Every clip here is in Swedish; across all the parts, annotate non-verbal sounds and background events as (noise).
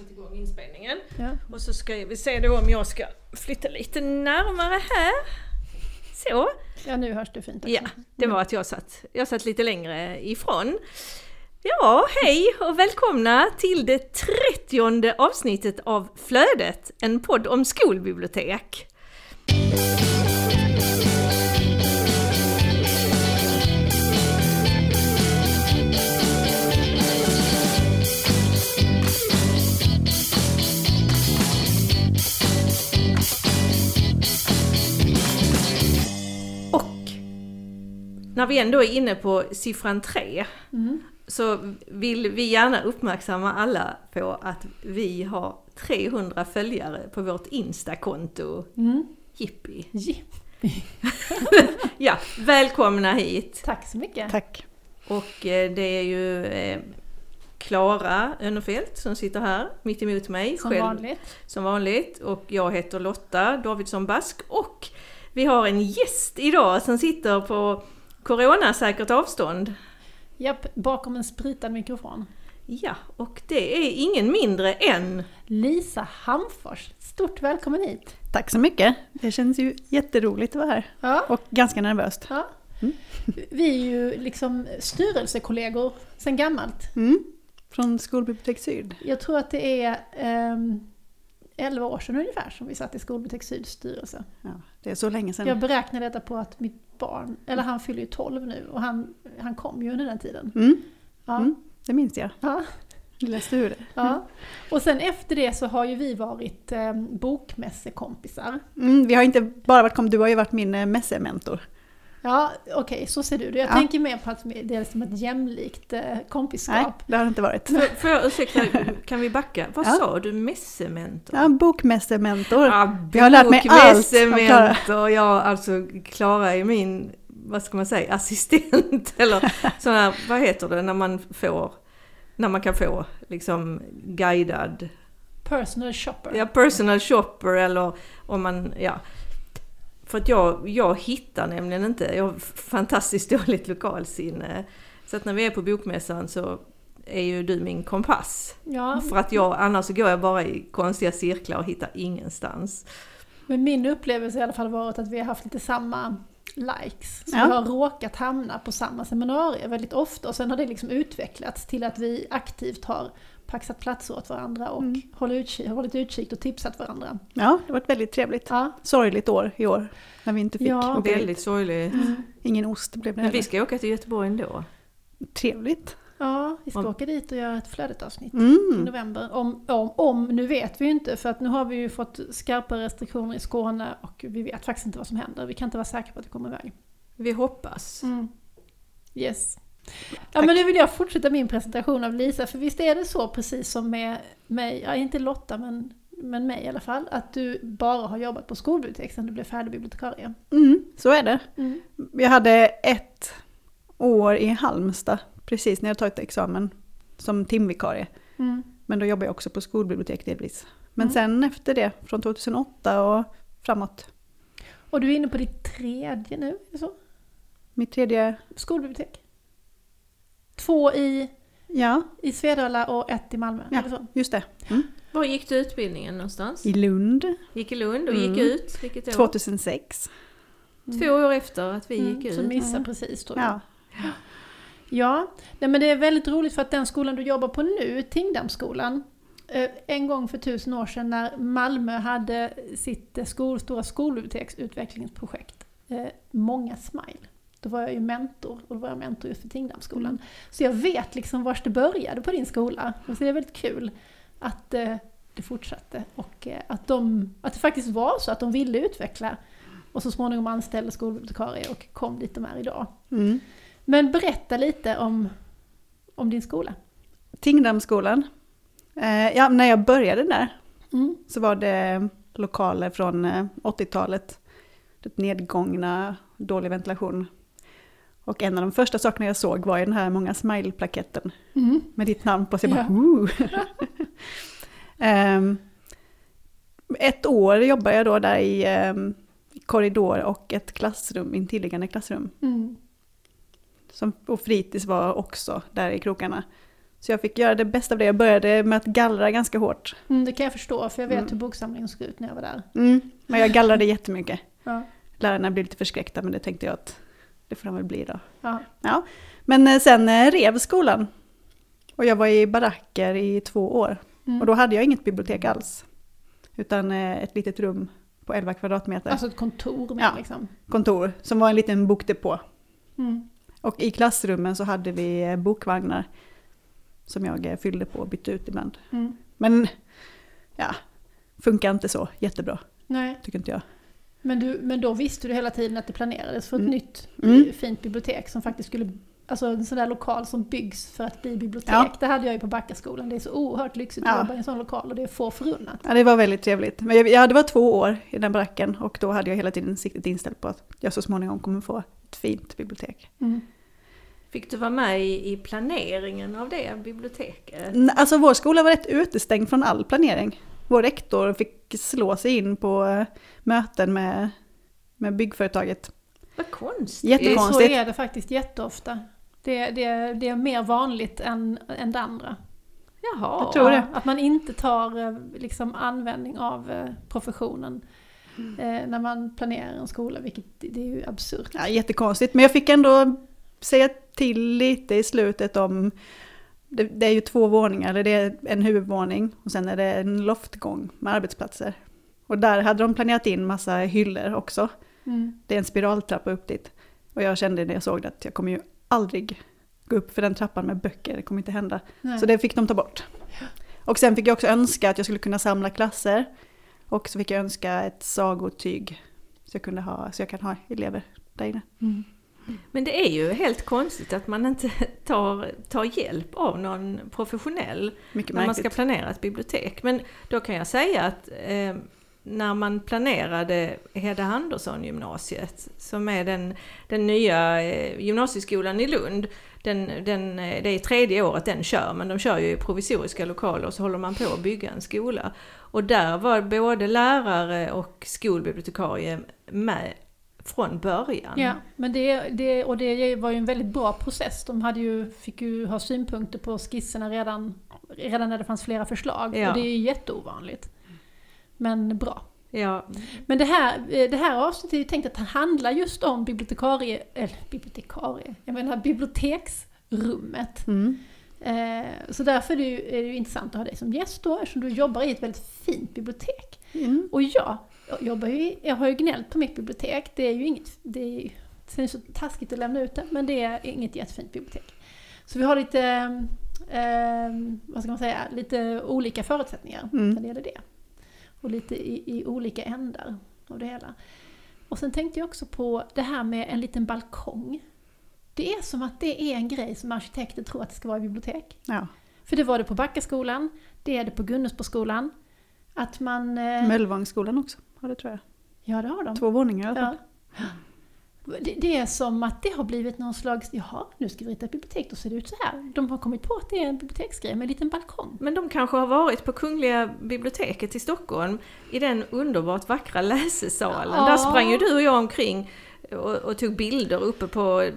satt igång inspelningen. Ja. Och så ska vi se då om jag ska flytta lite närmare här. Så. ja, nu hörs det fint också. Ja, det var att jag satt, jag satt lite längre ifrån. Ja, hej och välkomna till det trettionde avsnittet av Flödet, en podd om skolbibliotek. När vi ändå är inne på siffran 3 Mm. så vill vi gärna uppmärksamma alla på att vi har 300 följare på vårt Insta-konto. Mm. Jippi! Ja. (laughs) Ja, välkomna hit! Tack så mycket. Tack. Och eh, det är ju eh, Klara Önnefelt som sitter här mitt emot mig. Som vanligt. som vanligt. Och jag heter Lotta Davidsson Bask. Och vi har en gäst idag som sitter på coronasäkert avstånd. Japp, bakom en spritad mikrofon. Ja, och det är ingen mindre än Lisa Hamfors, stort välkommen hit. Tack så mycket. Det känns ju jätteroligt att vara här. Ja. Och ganska nervöst. Ja. Mm. Vi är ju liksom styrelsekollegor sedan gammalt. Mm. Från Skolbibliotek Syd. Jag tror att det är ehm, 11 år sedan ungefär som vi satt i Skolbibliotek Syds styrelse. Ja, det är så länge sedan. Jag beräknar detta på att mitt barn, eller han fyller ju 12 nu och han, han kom ju under den tiden. Mm. Ja. Mm. Det minns jag. Ja. Lilla Sture. Ja. Och sen efter det så har ju vi varit eh, bokmässekompisar. Mm, vi har inte bara varit kom, du har ju varit min eh, mässementor. Ja, okej, så ser du det. Jag Ja. tänker mer på att det är som ett jämlikt eh, Nej, kompisskap. det har det inte varit. Får, jag ursäkta, (laughs) kan vi backa? Vad Ja. sa du? Messementor? Ja, bokmässementor. Ja, Jag har lärt mig allt av Klara. Ja, alltså Klara är min, vad ska man säga, (laughs) assistent. Eller (laughs) sån här, vad heter det, när man får, när man kan få liksom guidad, Personal shopper. ja, personal shopper eller om man, ja. För att jag, jag hittar nämligen inte, jag har fantastiskt dåligt lokalsinne. Så att när vi är på bokmässan så är ju du min kompass. Ja, För att jag, annars så går jag bara i konstiga cirklar och hittar ingenstans. men min upplevelse har i alla fall varit att vi har haft lite samma likes. Så Ja. vi har råkat hamna på samma seminarier väldigt ofta och sen har det liksom utvecklats till att vi aktivt har paxat platser åt varandra och Mm. håller utkik, hållit utkik och tipsat varandra. Ja, det har varit väldigt trevligt. Ja, Sorgligt år i år. När vi inte fick Ja. åka. Väldigt sorgligt. Ingen ost blev det Men vi ska åka till Göteborg ändå. Trevligt. ja vi ska Om- åka dit och göra ett flödet-avsnitt. i Mm. november. Om, om, om, nu vet vi ju inte för att nu har vi ju fått skarpa restriktioner i Skåne och vi vet faktiskt inte vad som händer. Vi kan inte vara säkra på att det kommer iväg. Vi hoppas. Mm. Yes. Ja men nu vill jag fortsätta min presentation av Lisa, för visst är det så precis som med mig, ja inte Lotta men, men mig i alla fall, att du bara har jobbat på skolbibliotek sedan du blev färdig bibliotekarie? Mm, så är det. Mm. Jag hade ett år i Halmstad precis när jag tagit examen som timvikarie. Mm. Men då jobbade jag också på skolbibliotek delvis. Men Mm. sen efter det, från 2008 och framåt, Och du är inne på ditt tredje nu, är det så? mitt tredje, Skolbibliotek? Två i, ja, i Svedala och ett i Malmö, Ja. så? just det. Mm. Var gick du utbildningen någonstans? I Lund, Gick i Lund och Mm. gick ut, vilket år? 2006. Två år efter att vi gick Mm, så ut. missar Mm. precis tror jag. Ja. Ja, nej men det är väldigt roligt för att den skolan du jobbar på nu, Tingdamsskolan, eh, en gång för tusen år sedan när Malmö hade sitt eh, skol, stora skolbiblioteksutvecklingsprojekt, eh, Många Smile. Då var jag ju mentor, och då var jag mentor just för Tingdamsskolan. Mm. Så jag vet liksom vars det började på din skola. Och så det är väldigt kul att eh, det fortsatte och eh, att, de, att det faktiskt var så att de ville utveckla och så småningom anställde skolbibliotekarie och kom dit de är idag. Mm. Men berätta lite om, om din skola. Tingdamsskolan. Eh, ja, när jag började där Mm. så var det lokaler från eh, 80-talet. Det nedgångna, dålig ventilation. Och en av de första sakerna jag såg var ju den här många smile-plaketten Mm. med ditt namn på. Så jag bara, Ja. Woo! (laughs) Ehm, ett år jobbade jag då där i ehm, korridor och ett klassrum, intilliggande klassrum. Mm. Som, och fritids var också där i krokarna. Så jag fick göra det bästa av det. Jag började med att gallra ganska hårt. Mm, det kan jag förstå, för jag vet Mm. hur boksamlingen såg ut när jag var där. Mm. Men jag gallrade jättemycket. Ja. Lärarna blev lite förskräckta men det tänkte jag att det får de väl bli då. Ja. Men eh, sen eh, rev skolan. Och jag var i baracker i två år. Mm. Och då hade jag inget bibliotek alls. Utan eh, ett litet rum på 11 kvadratmeter. Alltså ett kontor med Ja. liksom. kontor som var en liten bokdepå. Mm. Och i klassrummen så hade vi bokvagnar som jag fyllde på och bytte ut ibland. Mm. Men ja, funkar inte så jättebra Nej, tycker inte jag. Men, du, men då visste du hela tiden att det planerades för ett Mm. nytt Mm. fint bibliotek som faktiskt skulle Alltså en sån där lokal som byggs för att bli bibliotek. Ja. Det hade jag ju på Backaskolan. Det är så oerhört lyxigt Ja. att jobba i en sån lokal och det är få förunnat. Ja, det var väldigt trevligt. Men jag, ja, det var två år i den baracken och då hade jag hela tiden siktet inställt på att jag så småningom kommer få ett fint bibliotek. Mm. Fick du vara med i, i planeringen av det biblioteket? Alltså vår skola var rätt utestängd från all planering. Vår rektor fick slå sig in på eh, möten med, med byggföretaget. Vad konstigt. Jättekonstigt. Så är det faktiskt jätteofta. Det, det, det är mer vanligt än, än det andra. Jaha. Jag tror det. Att man inte tar eh, liksom, användning av eh, professionen Mm. eh, när man planerar en skola, vilket det är ju absurt. Ja, jättekonstigt, men jag fick ändå säga till lite i slutet om det, det är ju två våningar, eller det är en huvudvåning och sen är det en loftgång med arbetsplatser. Och där hade de planerat in massa hyllor också. Mm. Det är en spiraltrappa upp dit. Och jag kände när jag såg det att jag kommer ju aldrig gå upp för den trappan med böcker, det kommer inte hända. Nej. Så det fick de ta bort. Och sen fick jag också önska att jag skulle kunna samla klasser. Och så fick jag önska ett sagotyg. Så jag, kunde ha, så jag kan ha elever där inne. Mm. Men det är ju helt konstigt att man inte (laughs) tar, tar hjälp av någon professionell Mycket när man ska planera ett bibliotek. Men då kan jag säga att eh, när man planerade Hedda Andersson gymnasiet, som är den, den nya eh, gymnasieskolan i Lund, den, den, eh, det är tredje året den kör, men de kör ju i provisoriska lokaler och så håller man på att bygga en skola. Och där var både lärare och skolbibliotekarie med från början. Ja, men det, det, och det var ju en väldigt bra process. De hade ju, fick ju ha synpunkter på skisserna redan, redan när det fanns flera förslag. Ja. Och det är ju jätteovanligt. Men bra. Ja, Men det här, det här avsnittet är ju tänkt att handla just om bibliotekarie, eller bibliotekarie, jag menar biblioteksrummet. Mm. Eh, så därför är det, ju, är det ju intressant att ha dig som gäst då, eftersom du jobbar i ett väldigt fint bibliotek. Mm. Och jag, jag, jobbar ju, jag har ju gnällt på mitt bibliotek, det är ju inget, det är ju, det är så taskigt att lämna ut det, men det är inget jättefint bibliotek. Så vi har lite, eh, vad ska man säga, lite olika förutsättningar Mm. när det gäller det. Och lite i, i olika ändar av det hela. Och sen tänkte jag också på det här med en liten balkong. Det är som att det är en grej som arkitekter tror att det ska vara i bibliotek. Ja. För det var det på Backaskolan, det är det på Gunnesboskolan. Att man... eh, Möllevångsskolan också, har det tror jag. Ja, det har de. Två våningar i alla fall. Ja. Det, det är som att det har blivit någon slags, jaha, nu ska vi rita ett bibliotek, då ser det ut så här. De har kommit på att det är en biblioteksgrej med en liten balkong. Men de kanske har varit på Kungliga biblioteket i Stockholm i den underbart vackra läsesalen. Ja. Där sprang ju du och jag omkring och, och tog bilder uppe på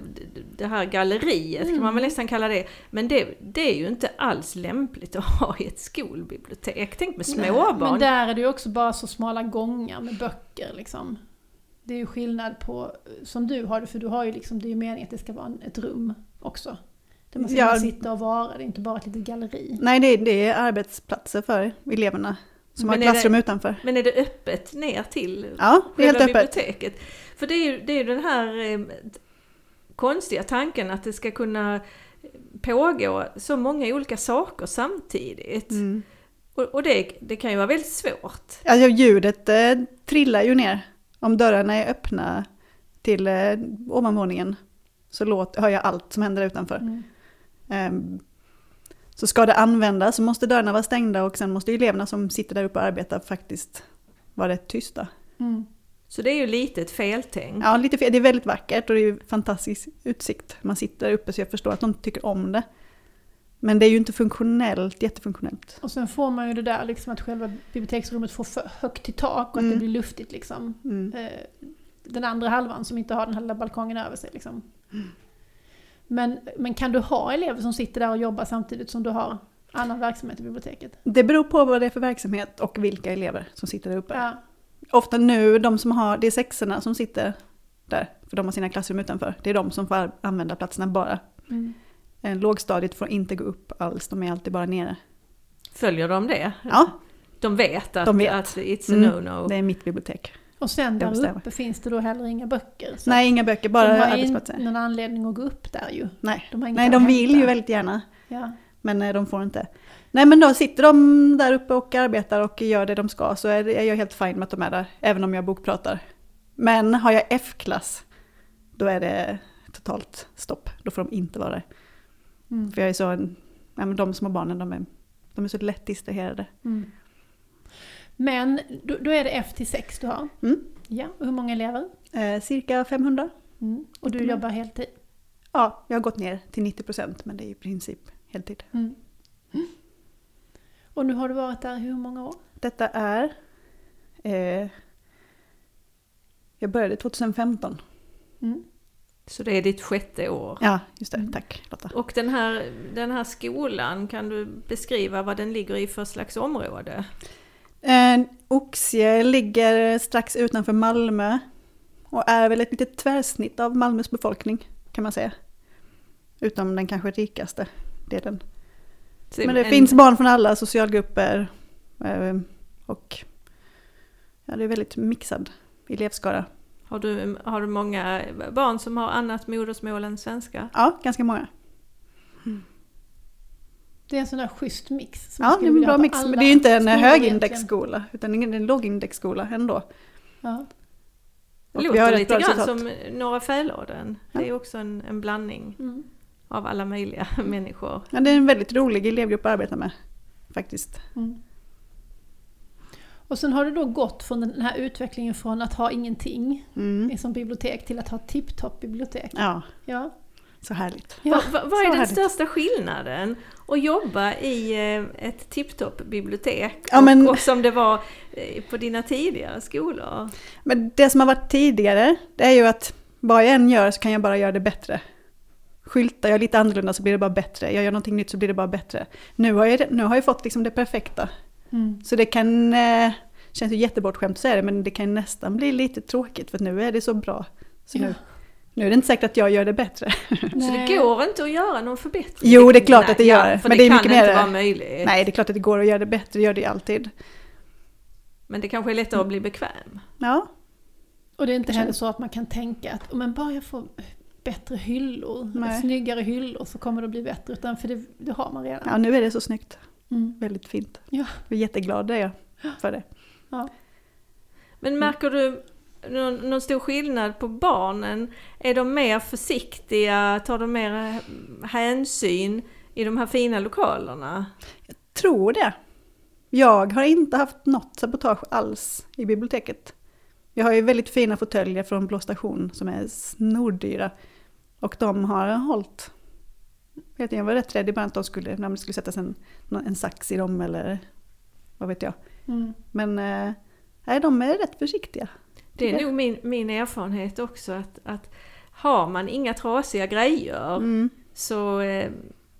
det här galleriet kan man väl nästan kalla det. Men det, det är ju inte alls lämpligt att ha i ett skolbibliotek. Tänk med småbarn. Men där är det ju också bara så smala gångar med böcker liksom. Det är ju skillnad på, som du har det, för du har ju liksom, det är ju meningen att det ska vara ett rum också. Där man ska Ja. sitta och vara, det är inte bara ett litet galleri. Nej, det är, det är arbetsplatser för eleverna som Men har klassrum det- utanför. Men är det öppet ner till Ja, det är helt själva öppet. För det är ju, det är ju den här eh, konstiga tanken att det ska kunna pågå så många olika saker samtidigt. Mm. Och, och det, det kan ju vara väldigt svårt. Alltså ljudet eh, trillar ju ner. Om dörrarna är öppna till eh, ovanvåningen så låt, hör jag allt som händer utanför. Mm. Ehm, så ska det användas så måste dörrarna vara stängda och sen måste eleverna som sitter där uppe och arbetar faktiskt vara rätt tysta. Mm. Så det är ju lite ett feltänk. Ja, lite fel. Det är väldigt vackert och det är ju fantastisk utsikt. Man sitter där uppe så jag förstår att de tycker om det. Men det är ju inte funktionellt, jättefunktionellt. Och sen får man ju det där liksom att själva biblioteksrummet får för högt i tak och att Mm. det blir luftigt liksom. Mm. Eh, Den andra halvan som inte har den här lilla balkongen över sig liksom. Men, men kan du ha elever som sitter där och jobbar samtidigt som du har annan verksamhet i biblioteket? Det beror på vad det är för verksamhet och vilka elever som sitter där uppe. Ja. Ofta nu, de som har, det är sexorna som sitter där, för de har sina klassrum utanför. Det är de som får använda platserna bara. Mm. Eh, Lågstadiet får inte gå upp alls, de är alltid bara nere. Följer de det? Ja, De vet att, De vet. att it's a Mm, no-no? det är mitt bibliotek. Och sen där bestämmer. uppe finns det då heller inga böcker. Så Nej, inga böcker, de bara har arbetsplatser. inte någon anledning att gå upp där ju. Nej, De har Nej de vill ju väldigt gärna, Ja. men eh, de får inte. Nej men då sitter de där uppe och arbetar och gör det de ska, så är jag helt fin med att de är där, även om jag bokpratar. Men har jag F-klass, då är det totalt stopp. Då får de inte vara där. Mm. För jag är så, ja, men de små barnen, de är, de är så lätt distraherade. Mm. Men då, då är det F till 6 du har? Mm. Ja, och hur många elever? Eh, cirka 500. Mm. Och du Mm. jobbar heltid? Ja, jag har gått ner till 90% men det är i princip heltid. Och nu har du varit där i hur många år? Detta är... Eh, jag började 2015. Mm. Så det är ditt sjätte år? Ja, just det. Mm. Tack Lotta. Och den här, den här skolan, kan du beskriva vad den ligger i för slags område? Eh, Oxie ligger strax utanför Malmö och är väl ett litet tvärsnitt av Malmös befolkning kan man säga. Utom den kanske rikaste delen. Men det en- finns barn från alla socialgrupper eh, och ja, det är väldigt mixad elevskara. Har du, har du många barn som har annat modersmål än svenska? Ja, ganska många. Det är en sån där schysst mix. som Ja, det är en bra mix. Men det är ju inte en högindexskola, utan det är en lågindexskola ändå. Ja. Det Och vi har låter lite grann som Norra Fäladen. Det Ja. är också en, en blandning Mm. Av alla möjliga (laughs) människor. Ja, det är en väldigt rolig elevgrupp att arbeta med, faktiskt. Mm. Och sen har du då gått från den här utvecklingen från att ha ingenting Mm. som bibliotek till att ha tipptopp bibliotek. Ja, Ja. så härligt. Ja. Vad, är så den härligt. största skillnaden att jobba i eh, ett tipptopp-bibliotek Ja, och, men- och som det var eh, på dina tidigare skolor? Men det som har varit tidigare, det är ju att vad jag än gör så kan jag bara göra det bättre. Skyltar jag lite annorlunda så blir det bara bättre. Jag gör någonting nytt så blir det bara bättre. Nu har jag, nu har jag fått liksom det perfekta. Mm. Så det kan, eh, känns ju jättebortskämt att säga det, men det kan nästan bli lite tråkigt för nu är det så bra. Så Ja. nu, nu är det inte säkert att jag gör det bättre. (laughs) Så det går inte att göra någon förbättring? Jo, det är klart att det gör. För Men det, det är kan mycket inte mer- vara möjligt. Nej, det är klart att det går att göra det bättre, det gör det ju alltid. Men det kanske är lättare att bli bekväm. Ja, Och det är inte heller så att man kan tänka att om man bara jag får bättre hyllor, Nej. snyggare hyllor så kommer det att bli bättre. Utan för det, det har man redan. ja, nu är det så snyggt. Mm. Väldigt fint. Ja. Jag är jätteglad är jag för det. Ja. Men märker du någon, någon stor skillnad på barnen? Är de mer försiktiga? Tar de mer hänsyn i de här fina lokalerna? Tror det. Jag har inte haft något sabotage alls i biblioteket. Jag har ju väldigt fina fåtöljer från Blå station som är snordyra. Och de har hållit. Jag, vet inte, jag var rätt rädd i början att de skulle, när det skulle sättas en, en sax i dem eller vad vet jag. Mm. Men eh, nej, de är rätt försiktiga. Det är nog min, min erfarenhet också att, att har man inga trasiga grejer Mm. så, eh,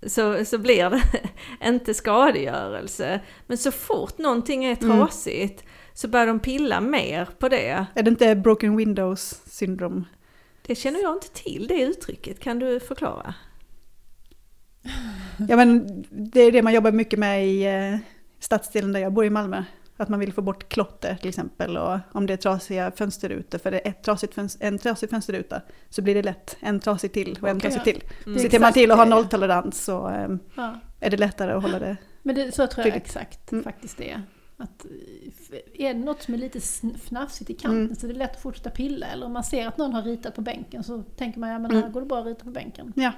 så, så blir det (laughs) inte skadegörelse. Men så fort någonting är Mm. trasigt så börjar de pilla mer på det. Är det inte broken windows syndrom? Det känner jag inte till, det uttrycket. Kan du förklara? Ja men det är det man jobbar mycket med i eh, stadsdelen där jag bor i Malmö. Att man vill få bort klotter till exempel och om det är trasiga fönsterrutor, för det är ett trasigt fönster, en trasig fönsterruta så blir det lätt en trasig till och en Okej. trasig till. Mm. Så är ser man till att ha det. nolltolerans så eh, Ja. är det lättare att hålla det. Men det, så tror jag Tydligt. exakt Mm. faktiskt det är. Att, eh, är det något som är lite fnafsigt i kanten Mm. så är det lätt att fortsätta pilla. Eller om man ser att någon har ritat på bänken så tänker man ja men här Mm. går det bra att rita på bänken. Ja.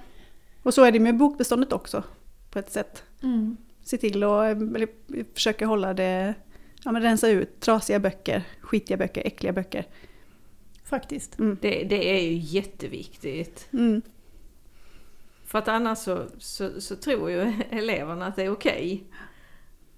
Och så är det med bokbeståndet också på ett sätt. Mm. Se till att eh, eller, försöka hålla det, ja men rensa ut trasiga böcker, skitiga böcker, äckliga böcker. Faktiskt. Mm. Det, det är ju jätteviktigt. Mm. För att annars så, så, så tror ju (laughs) eleverna att det är okej.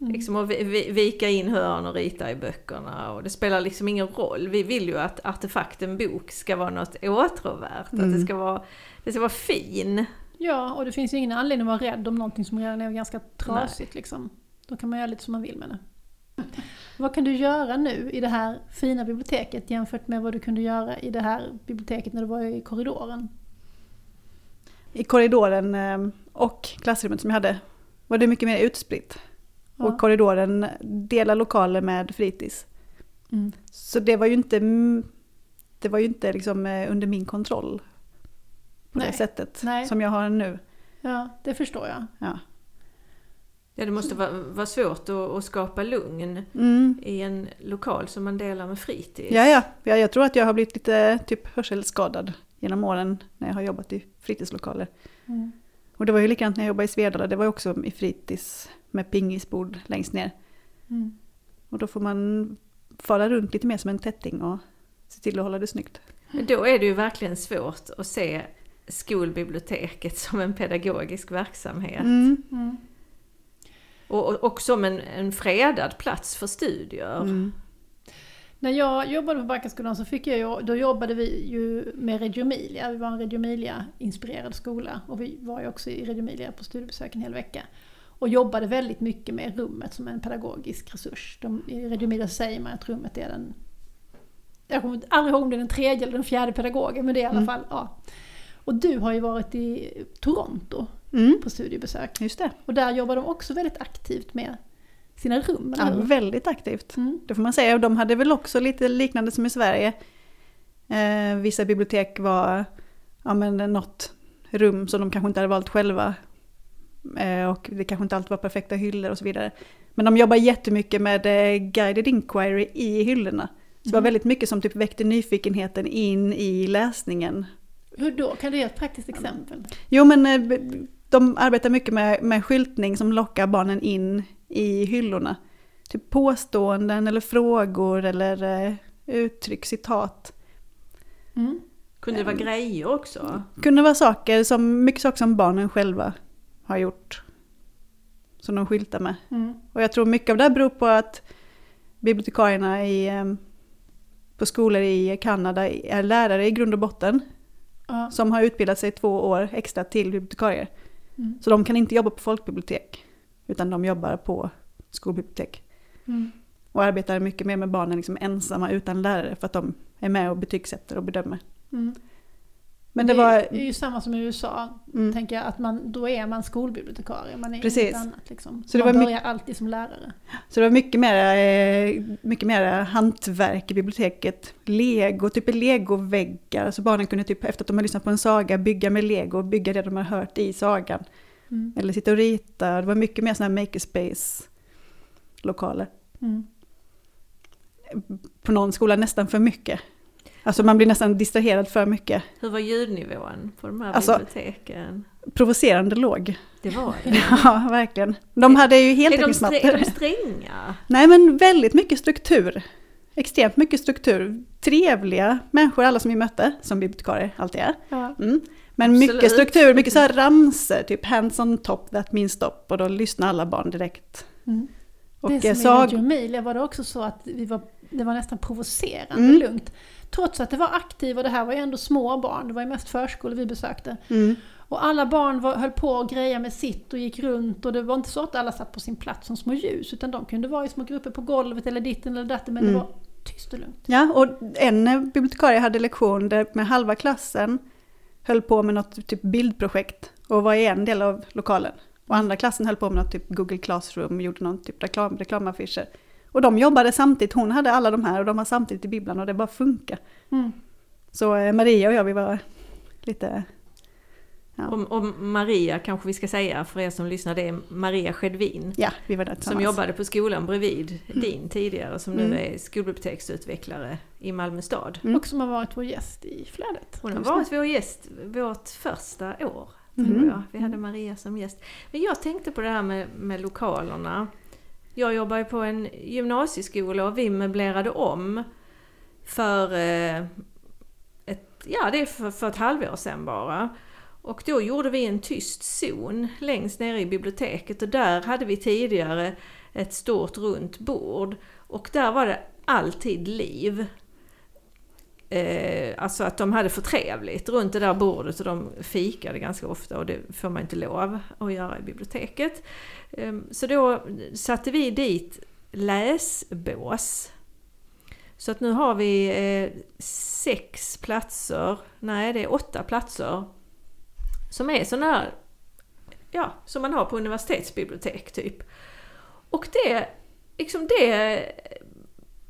Mm. Liksom att vi- vi- vika in hörn och rita i böckerna och det spelar liksom ingen roll. Vi vill ju att artefakten bok ska vara något åtråvärt, att det Mm. ska vara, det ska vara fin. Ja, och det finns ju ingen anledning att vara rädd om någonting som redan är ganska trasigt liksom. Då kan man göra lite som man vill med det. Vad kan du göra nu i det här fina biblioteket jämfört med vad du kunde göra i det här biblioteket när du var i korridoren? I korridoren eh, och klassrummet som jag hade var det mycket mer utspritt. Ja. Och korridoren delar lokaler med fritids. Mm. Så det var ju inte, det var ju inte liksom eh, under min kontroll på Nej. det sättet Nej. som jag har nu. Ja, det förstår jag. Ja. Ja, det måste vara, vara svårt att, att skapa lugn Mm. i en lokal som man delar med fritids. Ja, ja. ja, jag tror att jag har blivit lite typ hörselskadad genom åren när jag har jobbat i fritidslokaler. Mm. Och det var ju likadant när jag jobbade i Svedala, det var ju också i fritids med pingisbord längst ner. Mm. Och då får man fara runt lite mer som en tätting och se till att hålla det snyggt. Men då är det ju verkligen svårt att se skolbiblioteket (laughs) som en pedagogisk verksamhet. Mm. Mm. Och, och, och som en, en fredad plats för studier. När jag jobbade på Backaskolan så fick jag då jobbade vi ju med Reggio Emilia. Vi var en Reggio Emilia-inspirerad skola och vi var ju också i Reggio Emilia på studiebesök en hel vecka. Och jobbade väldigt mycket med rummet som en pedagogisk resurs. De, I Reggio Emilia säger man att rummet är den... Jag kommer aldrig ihåg om det är den tredje eller den fjärde pedagogen, men det är i alla Mm. fall... Ja. Och du har ju varit i Toronto Mm. på studiebesök. Just det. Och där jobbar de också väldigt aktivt med sina rum, Ja, väldigt aktivt. Mm. Det får man säga. Och de hade väl också lite liknande som i Sverige. Eh, vissa bibliotek var ja, men något rum som de kanske inte hade valt själva. Eh, och det kanske inte alltid var perfekta hyllor och så vidare. Men de jobbar jättemycket med eh, guided inquiry i hyllorna. Så det var Mm. väldigt mycket som typ väckte nyfikenheten in i läsningen. Hur då? Kan du ge ett praktiskt exempel? Jo men eh, de arbetar mycket med, med skyltning som lockar barnen in i hyllorna. Typ påståenden eller frågor eller eh, uttryck, citat. Mm. Kunde det vara grejer också? Kunde vara saker som, mycket saker som barnen själva har gjort. Som de skyltar med. Mm. Och jag tror mycket av det beror på att bibliotekarierna i, eh, på skolor i Kanada är lärare i grund och botten. Ja. Som har utbildat sig två år extra till bibliotekarier. Mm. Så de kan inte jobba på folkbibliotek. Utan de jobbar på skolbibliotek. Mm. Och arbetar mycket mer med barnen liksom ensamma utan lärare. För att de är med och betygsätter och bedömer. Mm. Men det var... är ju samma som i USA, Mm. tänker jag, att man, då är man skolbibliotekarie, man är Precis. inget annat. Liksom. Så det man var börjar alltid som lärare. Så det var mycket mer, eh, mycket mer hantverk i biblioteket. Lego, typ legoväggar. Så barnen kunde typ efter att de har lyssnat på en saga bygga med lego och bygga det de har hört i sagan. Mm. Eller sitta och rita. Det var mycket mer sådana här makerspace-lokaler. Mm. På någon skola nästan för mycket. Alltså man blir nästan distraherad för mycket. Hur var ljudnivån på de här Alltså- biblioteken? Provocerande låg. Det var (laughs) det. Ja, verkligen. De hade ju Är heltäckningsmattor. är de stränga? Nej men väldigt mycket struktur. Extremt mycket struktur. Trevliga människor alla som vi mötte, som bibliotekarier alltid är. Ja. Mm. Men Absolut. mycket struktur, mycket så här ramser, typ hands on top, that means stop. Och då lyssnar alla barn direkt. Mm. Och det som i sag... Emilia var det också så att vi var, det var nästan provocerande Mm. lugnt. Trots att det var aktiva, och det här var ju ändå små barn, det var ju mest förskolor vi besökte. Mm. Och alla barn var, höll på och greja med sitt och gick runt och det var inte så att alla satt på sin plats som små ljus utan de kunde vara i små grupper på golvet eller ditten eller datten men Mm. det var tyst och lugnt. Ja, och en bibliotekarie hade lektion där med halva klassen höll på med något typ bildprojekt och var i en del av lokalen. Och andra klassen höll på med något typ Google Classroom och gjorde någon typ reklam, reklamaffischer. Och de jobbade samtidigt, hon hade alla de här och de var samtidigt i bibblan och det bara funkar. Mm. Så eh, Maria och jag, vi var lite... Ja, Och, och Maria kanske vi ska säga för er som lyssnar, det är Maria Skedvin. ja vi var där Som jobbade på skolan bredvid din tidigare, som nu Mm. är skolbiblioteksutvecklare i Malmö stad. Mm. Och som har varit vår gäst i flödet. Hon har varit vår gäst vårt första år, tror jag. Vi hade Maria som gäst. Men jag tänkte på det här med, med lokalerna. Jag jobbar ju på en gymnasieskola och vi möblerade om för eh, ett, ja, det är för, för ett halvår sedan bara. Och då gjorde vi en tyst zon längst nere i biblioteket och där hade vi tidigare ett stort runt bord. Och där var det alltid liv. eh, alltså att de hade för trevligt runt det där bordet och de fikade ganska ofta och det får man inte lov att göra i biblioteket. Eh, så då satte vi dit läsbås. Så att nu har vi eh, sex platser, nej det är åtta platser som är sådana här, ja, som man har på universitetsbibliotek typ. Och det, liksom det,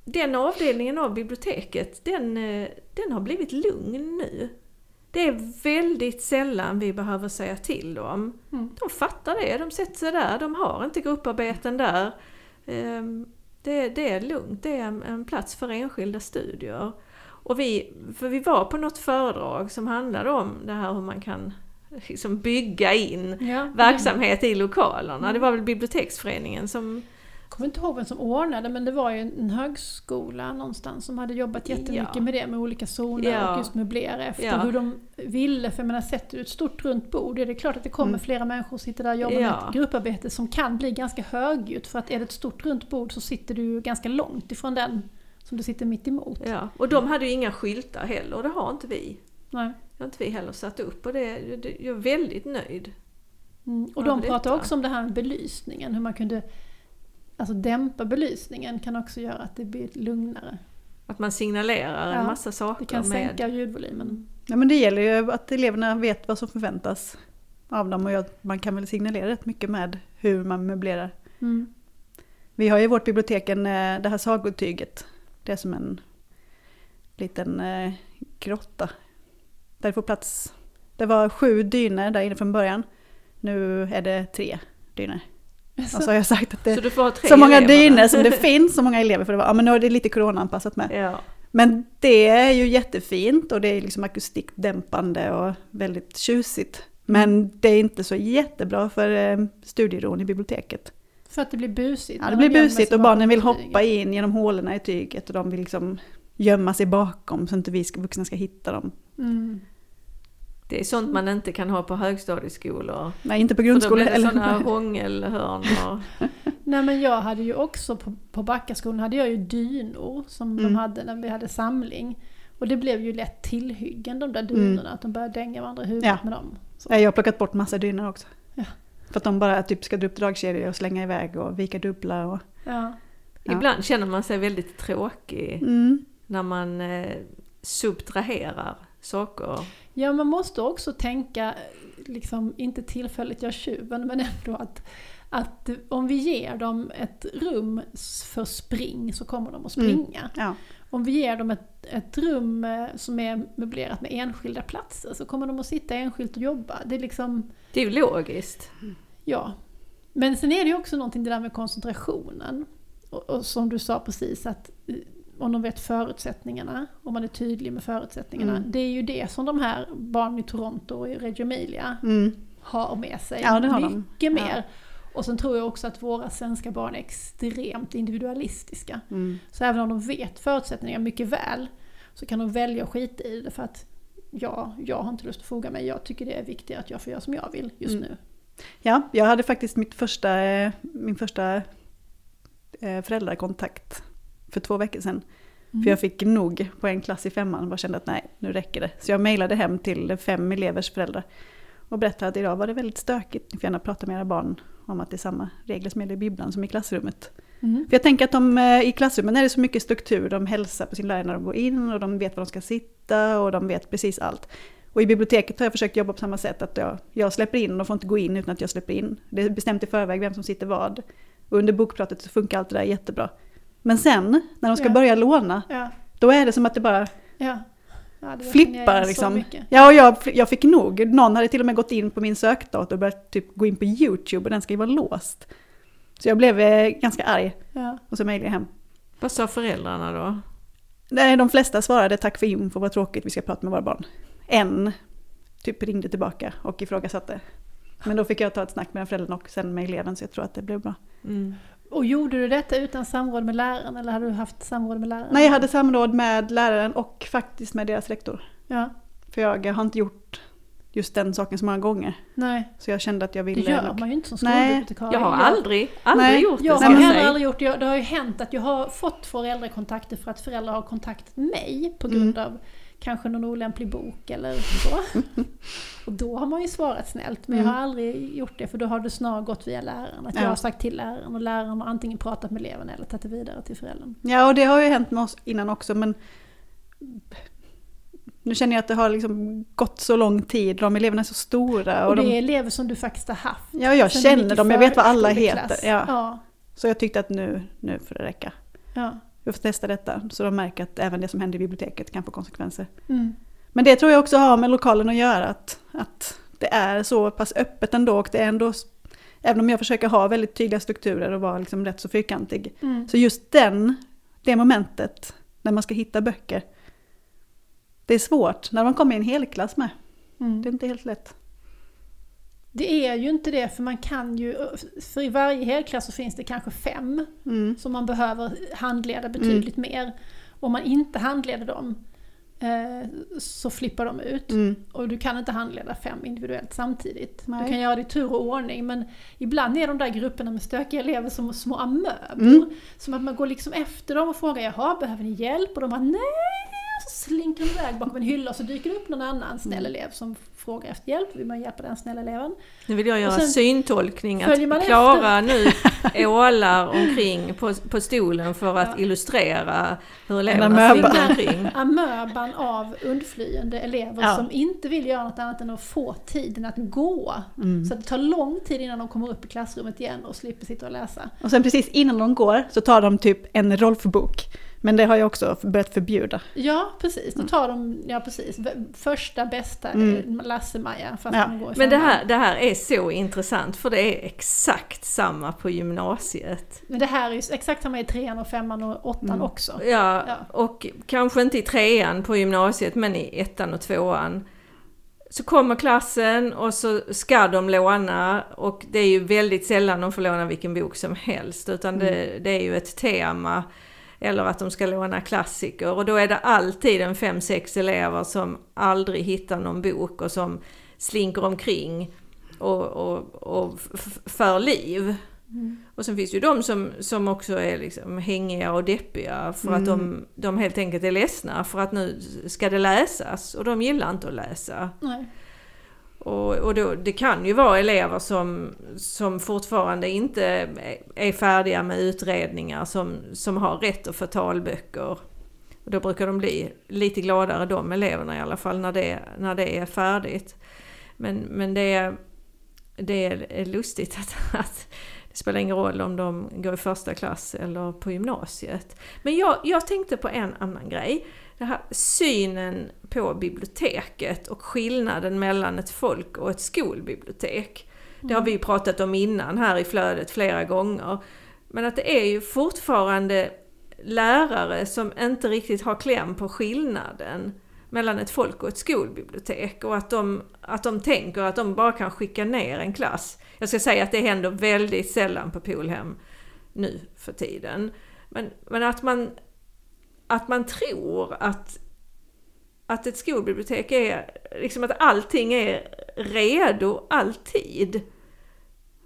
den avdelningen av biblioteket, den, den har blivit lugn nu. Det är väldigt sällan vi behöver säga till dem. Mm. De fattar det, de sätter sig där, de har inte grupparbeten där. Ehm, Det, det är lugnt, det är en, en plats för enskilda studier. Och vi, för vi var på något föredrag som handlade om det här hur man kan liksom bygga in Ja, verksamhet i lokalerna. Det var väl biblioteksföreningen som... Jag kommer inte ihåg vem som ordnade men det var ju en högskola någonstans som hade jobbat jättemycket Ja. med det med olika zoner Ja. och just möblera efter Ja. hur de ville. För jag menar, sätter du ett stort runt bord, det är klart att det kommer Mm. flera människor och sitter där och jobbar med Ja. ett grupparbete som kan bli ganska högljutt. För att är det ett stort runt bord så sitter du ganska långt ifrån den som du sitter mitt emot. Ja, och de hade ju inga skyltar heller och det har inte vi. Nej. Det har inte vi heller satt upp och det, det, jag är väldigt nöjd. Mm. Och de pratar också om det här med belysningen, hur man kunde Alltså dämpa belysningen kan också göra att det blir lugnare. Att man signalerar Ja, en massa saker Det kan med... sänka ljudvolymen. Ja, men det gäller ju att eleverna vet vad som förväntas av dem och man kan väl signalera rätt mycket med hur man möblerar. Mm. Vi har i vårt bibliotek en, eh, det här sagotyget. Det är som en liten eh, grotta. Där det får plats. Det var sju dyner där inne från början. Nu är det tre dyner. Och så har jag sagt att det tre så många dyner som det (laughs) finns, så många elever. För det var, ja men nu är det lite coronaanpassat med. Ja. Men det är ju jättefint och det är liksom akustikdämpande och väldigt tjusigt. Men det är inte så jättebra för eh, studieron i biblioteket. För att det blir busigt. Ja, det de blir busigt och barnen vill hoppa in genom hålorna i tyget och de vill liksom gömma sig bakom så inte vi vuxna ska hitta dem. Mm. Det är sånt man inte kan ha på högstadieskolor. Nej, inte på För då grundskolan. blir det sådana (laughs) hångelhörn och... (laughs) Nej men jag hade ju också på, på Backaskolan hade jag ju dynor som de Mm. hade när vi hade samling. Och det blev ju lätt tillhyggen de där Mm. dynorna, att de började dänga varandra i huvudet Ja. med dem. Så. Jag har plockat bort massa dynor också. Ja. För att de bara typ ska dra upp dragkedjor och slänga iväg och vika dubbla. Och... Ja. Ja. Ibland känner man sig väldigt tråkig Mm. när man eh, subtraherar saker. Ja, man måste också tänka, liksom inte tillfälligt jag tjuven, men ändå att, att om vi ger dem ett rum för spring så kommer de att Mm. springa. Ja. Om vi ger dem ett, ett rum eh, som är möblerat med enskilda platser så kommer de att sitta enskilt och jobba. Det är liksom, Det är ju logiskt. ja. Men sen är det ju också någonting det där med koncentrationen. Och, och som du sa precis att eh, om de vet förutsättningarna, om man är tydlig med förutsättningarna. Mm. Det är ju det som de här barnen i Toronto och i Reggio Emilia Mm. har med sig. Ja, det har de. Mycket mer. Ja. Och sen tror jag också att våra svenska barn är extremt individualistiska. Mm. Så även om de vet förutsättningarna mycket väl så kan de välja att skita i det för att ja, jag har inte lust att foga mig. Jag tycker det är viktigare att jag får göra som jag vill just Mm. nu. Ja, jag hade faktiskt mitt första, eh, min första eh, föräldrakontakt för två veckor sedan. Mm. För jag fick nog på en klass i femman och bara kände att nej, nu räcker det. Så jag mejlade hem till fem elevers föräldrar och berättade att idag var det väldigt stökigt. Ni får gärna prata med era barn om att det är samma regler som gäller i bibblan som i klassrummet. Mm. För jag tänker att de, eh, i klassrummen är det så mycket struktur, de hälsar på sin lärare när de går in och de vet var de ska sitta och de vet precis allt. Och i biblioteket har jag försökt jobba på samma sätt, att jag, jag släpper in och de får inte gå in utan att jag släpper in. Det är bestämt i förväg vem som sitter vad. Och under bokpratet så funkar allt det där jättebra. Men sen, när de ska Ja. börja låna, Ja, då är det som att det bara ja. ja det flippar liksom. Ja, och jag, jag fick nog. Någon hade till och med gått in på min sökdator och börjat typ gå in på YouTube och den ska ju vara låst. Så jag blev eh, ganska arg Ja. och så mejlade jag hem. Vad sa föräldrarna då? Nej, de flesta svarade tack för info, vad tråkigt, vi ska prata med våra barn. En typ ringde tillbaka och ifrågasatte. Men då fick jag ta ett snack med den föräldern och sen med eleven så jag tror att det blev bra. Mm. Och gjorde du detta utan samråd med läraren eller hade du haft samråd med läraren? Nej, jag hade samråd med läraren och faktiskt med deras rektor. Ja. För jag har inte gjort, just den saken så många gånger. Nej, Så jag kände att jag det ville... gör nog- man ju inte som Nej, skolbibliotekarie. Jag har aldrig, aldrig Nej, gjort det Jag har heller aldrig gjort det. Jag- Det har ju hänt att jag har fått föräldrakontakter för att föräldrar har kontaktat mig på grund av kanske någon olämplig bok eller så. (laughs) Och då har man ju svarat snällt. Men jag har aldrig gjort det för då har det snarare gått via läraren. Att jag Ja. har sagt till läraren och läraren har antingen pratat med eleven eller tagit det vidare till föräldern. Ja, och det har ju hänt med oss innan också, men nu känner jag att det har liksom gått så lång tid, de eleverna är så stora. Och, Och det de, är elever som du faktiskt har haft. ja, jag känner dem, jag vet vad alla heter. Ja. Ja, Så jag tyckte att nu, nu får det räcka. ja. Jag får testa detta, så de märker att även det som händer i biblioteket kan få konsekvenser. Mm. Men det tror jag också har med lokalen att göra, att, att det är så pass öppet ändå och det är ändå, även om jag försöker ha väldigt tydliga strukturer och vara liksom rätt så fyrkantig, Mm. så just den, det momentet när man ska hitta böcker, det är svårt när man kommer i en helklass med. Mm. Det är inte helt lätt. Det är ju inte det, för man kan ju, för i varje helklass så finns det kanske fem Mm. som man behöver handleda betydligt mer. Om man inte handleder dem eh, så flippar de ut. Mm. Och du kan inte handleda fem individuellt samtidigt. Nej. Du kan göra det i tur och ordning men ibland är de där grupperna med stökiga elever som små amöbor. Mm. Som att man går liksom efter dem och frågar jaha, behöver ni hjälp? Och de bara nej! Så slinker de iväg bakom en hylla och så dyker det upp någon annan snäll Mm. elev som frågar efter hjälp. Vill man hjälpa den snälla eleven? Nu vill jag göra sen syntolkning att Klara nu (laughs) ålar omkring på, på stolen för att Ja. illustrera hur eleverna springer omkring. (laughs) amöban av undflyende elever Ja. som inte vill göra något annat än att få tiden att gå. Mm. Så att det tar lång tid innan de kommer upp i klassrummet igen och slipper sitta och läsa. Och sen precis innan de går så tar de typ en Rolf-bok. Men det har jag också börjat förbjuda. Ja, precis. Då tar de, ja precis, första bästa Mm. Lasse-Maja fast Ja. de går i Men det här, det här är så intressant för det är exakt samma på gymnasiet. Men det här är ju exakt samma i trean och femman och åttan Mm. också. Ja, Ja. och kanske inte i trean på gymnasiet men i ettan och tvåan. Så kommer klassen och så ska de låna och det är ju väldigt sällan de får låna vilken bok som helst utan det, det är ju ett tema. Eller att de ska låna klassiker och då är det alltid en fem, sex elever som aldrig hittar någon bok och som slinker omkring och, och, och för liv. Och sen finns det ju de som, som också är liksom hängiga och deppiga för att de, de helt enkelt är ledsna för att nu ska det läsas och de gillar inte att läsa. Nej. Och, och då, det kan ju vara elever som, som fortfarande inte är färdiga med utredningar som, som har rätt att få talböcker. Och då brukar de bli lite gladare de eleverna i alla fall när det, när det är färdigt. Men, men det, är, det är lustigt att, (laughs) att det spelar ingen roll om de går i första klass eller på gymnasiet. Men jag, jag tänkte på en annan grej. Den här synen på biblioteket och skillnaden mellan ett folk och ett skolbibliotek. Det har vi ju pratat om innan här i flödet flera gånger. Men att det är ju fortfarande lärare som inte riktigt har kläm på skillnaden mellan ett folk och ett skolbibliotek och att de, att de tänker att de bara kan skicka ner en klass. Jag ska säga att det händer väldigt sällan på Polhem nu för tiden. Men, men att, man, att man tror att, att ett skolbibliotek är, liksom att allting är redo alltid.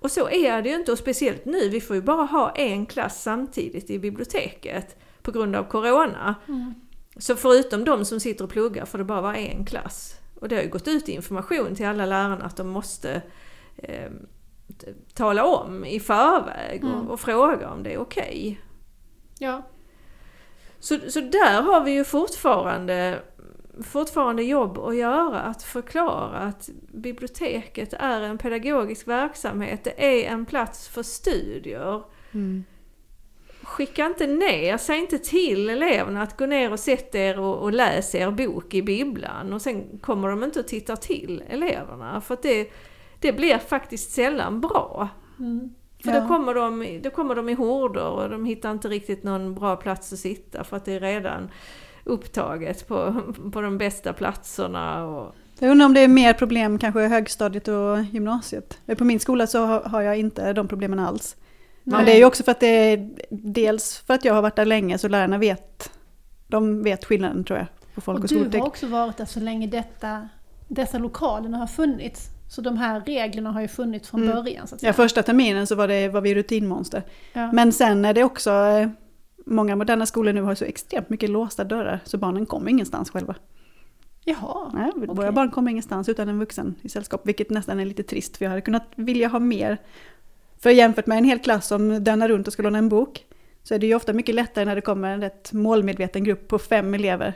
Och så är det ju inte, och speciellt nu, vi får ju bara ha en klass samtidigt i biblioteket på grund av Corona. Mm. Så förutom de som sitter och pluggar får det bara vara en klass. Och det har ju gått ut information till alla lärarna att de måste eh, tala om i förväg och, Mm. och fråga om det är okej. Ja. Så, så där har vi ju fortfarande, fortfarande jobb att göra, att förklara att biblioteket är en pedagogisk verksamhet, det är en plats för studier. Mm. Skicka inte ner, säg inte till eleverna att gå ner och sätta er och, och läs er bok i bibblan och sen kommer de inte och tittar till eleverna för att det, det blir faktiskt sällan bra. Mm. För Ja. då, kommer de, då kommer de i horder och de hittar inte riktigt någon bra plats att sitta för att det är redan upptaget på, på de bästa platserna. Och, Jag undrar om det är mer problem kanske i högstadiet och gymnasiet. På min skola så har jag inte de problemen alls. Men Nej. det är ju också för att det är dels för att jag har varit där länge så lärarna vet, de vet skillnaden tror jag på folk Och och du har också varit där så länge detta dessa lokalerna har funnits. Så de här reglerna har ju funnits från Mm. början. Så att Ja, säga. första terminen så var, det, var vi rutinmonster. Ja. Men sen är det också, eh, många moderna skolor nu har så extremt mycket låsta dörrar så barnen kommer ingenstans själva. Jaha. Nej, våra okej. barn kommer ingenstans utan en vuxen i sällskap, vilket nästan är lite trist för jag hade kunnat vilja ha mer. För jämfört med en hel klass som dönar runt och ska låna en bok så är det ju ofta mycket lättare när det kommer en rätt målmedveten grupp på fem elever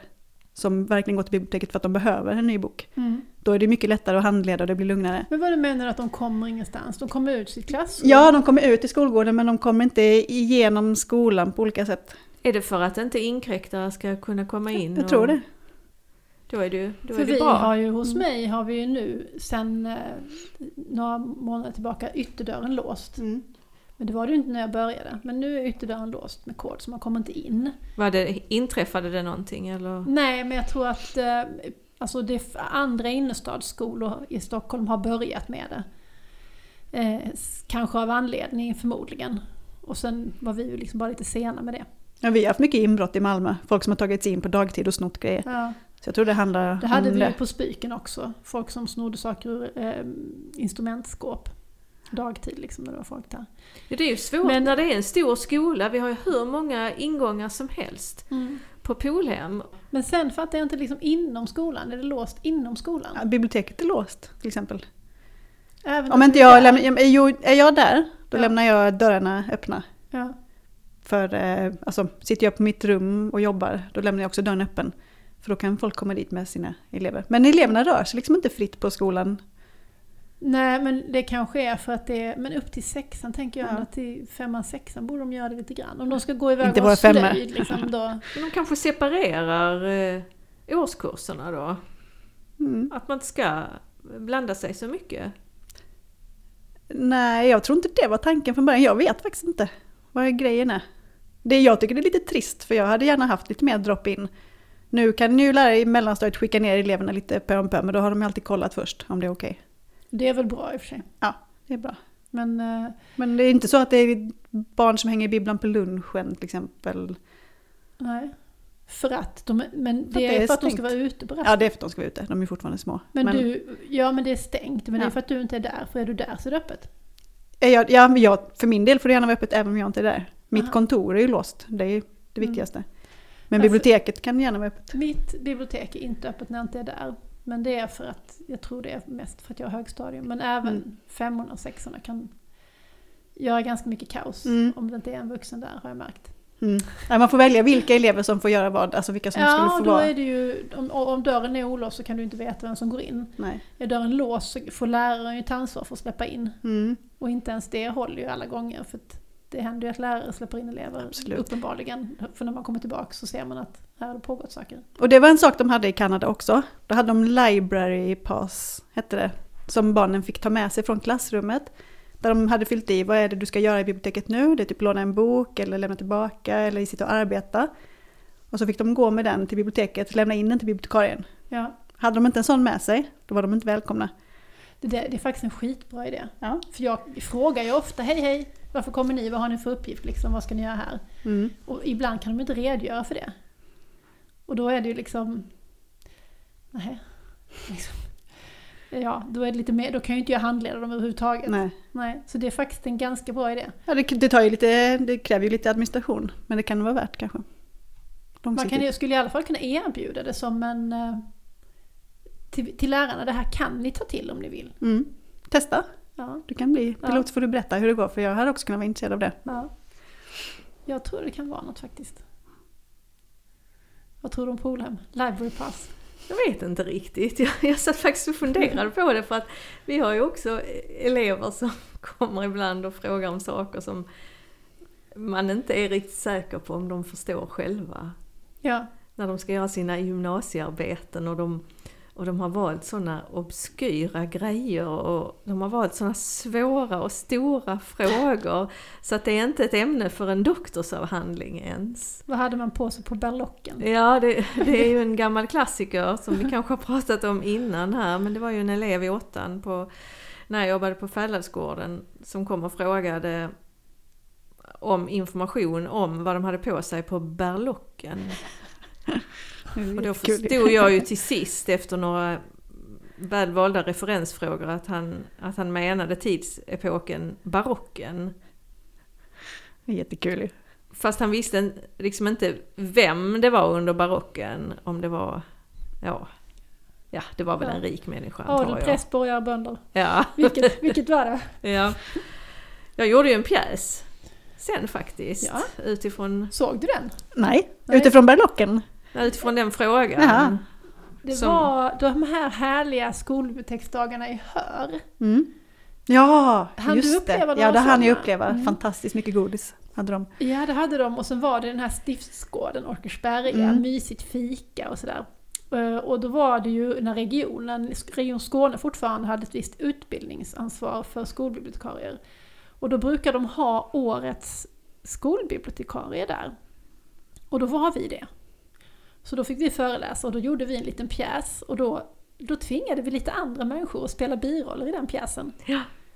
som verkligen går till biblioteket för att de behöver en ny bok. Mm. Då är det mycket lättare att handleda och det blir lugnare. Men vad du menar att de kommer ingenstans? De kommer ut sitt klassrum? Ja, de kommer ut i skolgården men de kommer inte igenom skolan på olika sätt. Är det för att inte inkräktare ska kunna komma in? Jag tror och- det. Då är det, då För är det vi bra. har ju, hos Mm. mig har vi ju nu sen eh, några månader tillbaka ytterdörren låst. Mm. Men det var det ju inte när jag började. Men nu är ytterdörren låst med kod så man kommer inte in. Var det, inträffade det någonting eller? Nej, men jag tror att eh, alltså det andra innerstadsskolor i Stockholm har börjat med det. Eh, kanske av anledning förmodligen. Och sen var vi ju liksom bara lite sena med det. Ja, vi har haft mycket inbrott i Malmö. Folk som har tagit sig in på dagtid och snott grejer. Ja, Så jag tror det handlar det hade om vi det. ju på Spiken också. Folk som snodde saker ur eh, instrumentskåp. Dagtid liksom när det var folk där. Ja, det är ju svårt Men- när det är en stor skola. Vi har ju hur många ingångar som helst på Polhem. Men sen fattar jag inte liksom inom skolan. Är det låst inom skolan? Ja, biblioteket är låst till exempel. Även Om inte jag där? lämnar, är jag där, då Ja. lämnar jag dörrarna öppna. Ja. För eh, alltså, sitter jag på mitt rum och jobbar, då lämnar jag också dörren öppen. För då kan folk komma dit med sina elever. Men eleverna rör sig liksom inte fritt på skolan. Nej, men det kanske är för att det är, men upp till sexan tänker jag Ja. att till femman, sexan borde de göra det lite grann. Om de ska gå iväg Inte och femmor. slöjd liksom då. Men de kanske separerar eh, årskurserna då? Mm. Att man inte ska blanda sig så mycket? Nej, jag tror inte det var tanken från början. Jag vet faktiskt inte vad grejen är. Det, jag tycker det är lite trist, för jag hade gärna haft lite mer drop-in. Nu kan ju lärare i mellanstadiet skicka ner eleverna lite pö om pö, men då har de alltid kollat först om det är okej. Det är väl bra i och för sig. Det är bra. Men eh, Men det är inte så att det är barn som hänger i bibblan på lunchen till exempel. nej. För att de, men För det att är, det är för att de ska vara ute på rasten. Ja, det är för att de ska vara ute. De är fortfarande små. men, du, ja men det är stängt. Men det är Ja. för att du inte är där. För är du där så är det öppet. jag, ja, men jag, för min del får det gärna vara öppet även om jag inte är där. Mitt Aha. kontor är ju låst. Det är det Mm. viktigaste. Men Varför- biblioteket kan gärna vara öppet. Mitt bibliotek är inte öppet när jag inte är där. Men det är för att, jag tror det är mest för att jag har högstadium. Men även Mm. femmorna och sexorna kan göra ganska mycket kaos. Mm. Om det inte är en vuxen där har jag märkt. Mm. Ja, man får välja vilka elever som får göra vad, alltså vilka som Ja, skulle få då vara. är det ju, om, om dörren är olåst så kan du inte veta vem som går in. Nej. Är dörren låst så får läraren ju ta ansvar för att släppa in. Mm. Och inte ens det håller ju alla gånger. För att det händer ju att lärare släpper in elever Absolut. uppenbarligen. För när man kommer tillbaka så ser man att här har det pågått saker. Och det var en sak de hade i Kanada också. Då hade de library pass, hette det. Som barnen fick ta med sig från klassrummet. Där de hade fyllt i, vad är det du ska göra i biblioteket nu? Det är typ låna en bok eller lämna tillbaka eller sitta och arbeta. Och så fick de gå med den till biblioteket, lämna in den till bibliotekarien. Ja, Hade de inte en sån med sig, då var de inte välkomna. det, det, är faktiskt en skitbra idé. Ja. För jag frågar ju ofta, hej hej, varför kommer ni? Vad har ni för uppgift? Liksom, vad ska ni göra här? Mm. Och ibland kan de inte redogöra för det. Och då är det ju liksom... Nej. Liksom. Ja, då är det lite mer, då kan ju inte jag handleda dem överhuvudtaget. Nej. Nej, så det är faktiskt en ganska bra idé. Ja, det, det, tar ju lite, det kräver ju lite administration, men det kan vara värt kanske. Man kan, skulle i alla fall kunna erbjuda det som en... eh, Till, till lärarna, det här kan ni ta till om ni vill. Mm. Testa, Ja, du kan bli Ja. pilot så får du berätta hur det går, för jag hade också kunnat vara intresserad av det. ja. Jag tror det kan vara något faktiskt. Vad tror du om Polhem? Library pass? Jag vet inte riktigt. Jag, jag satt faktiskt och funderade på det för att vi har ju också elever som (laughs) kommer ibland och frågar om saker som man inte är riktigt säker på om de förstår själva. Ja, När de ska göra sina gymnasiearbeten och de, och de har valt sådana obskyra grejer och de har valt sådana svåra och stora frågor så att det är inte ett ämne för en doktorsavhandling ens. vad hade man på sig på berlocken? Ja, det, det är ju en gammal klassiker som vi kanske har pratat om innan här, men det var ju en elev i åttan på, när jag jobbade på Fälladsgården som kom och frågade om information om vad de hade på sig på berlocken. Och då Kul. förstod jag ju till sist efter några väl valda referensfrågor att han, att han menade tidsepoken barocken. Jättekul. Fast han visste liksom inte vem det var under barocken. Om det var, ja, ja det var väl Ja. en rik människa antar Adel, jag. präst, borgare, bönder. Ja. Vilket, (laughs) vilket var det? ja. Jag gjorde ju en pjäs sen faktiskt. Ja. Utifrån, Såg du den? Nej, Nej. utifrån barocken. Utifrån den frågan. Jaha. Det Som- var de här härliga skolbiblioteksdagarna i Hör. Mm. Ja, Hann du just det. Ja, det hann jag uppleva. Mm. Fantastiskt mycket godis hade de. Ja, det hade de. Och sen var det den här stiftsgården, Åkersberga, Mm. mysigt fika och sådär. Eh, Och då var det ju när regionen, Region Skåne fortfarande hade ett visst utbildningsansvar för skolbibliotekarier. Och då brukar de ha årets skolbibliotekarie där. Och då var vi det. Så då fick vi föreläsa och då gjorde vi en liten pjäs och då, då tvingade vi lite andra människor att spela biroller i den pjäsen.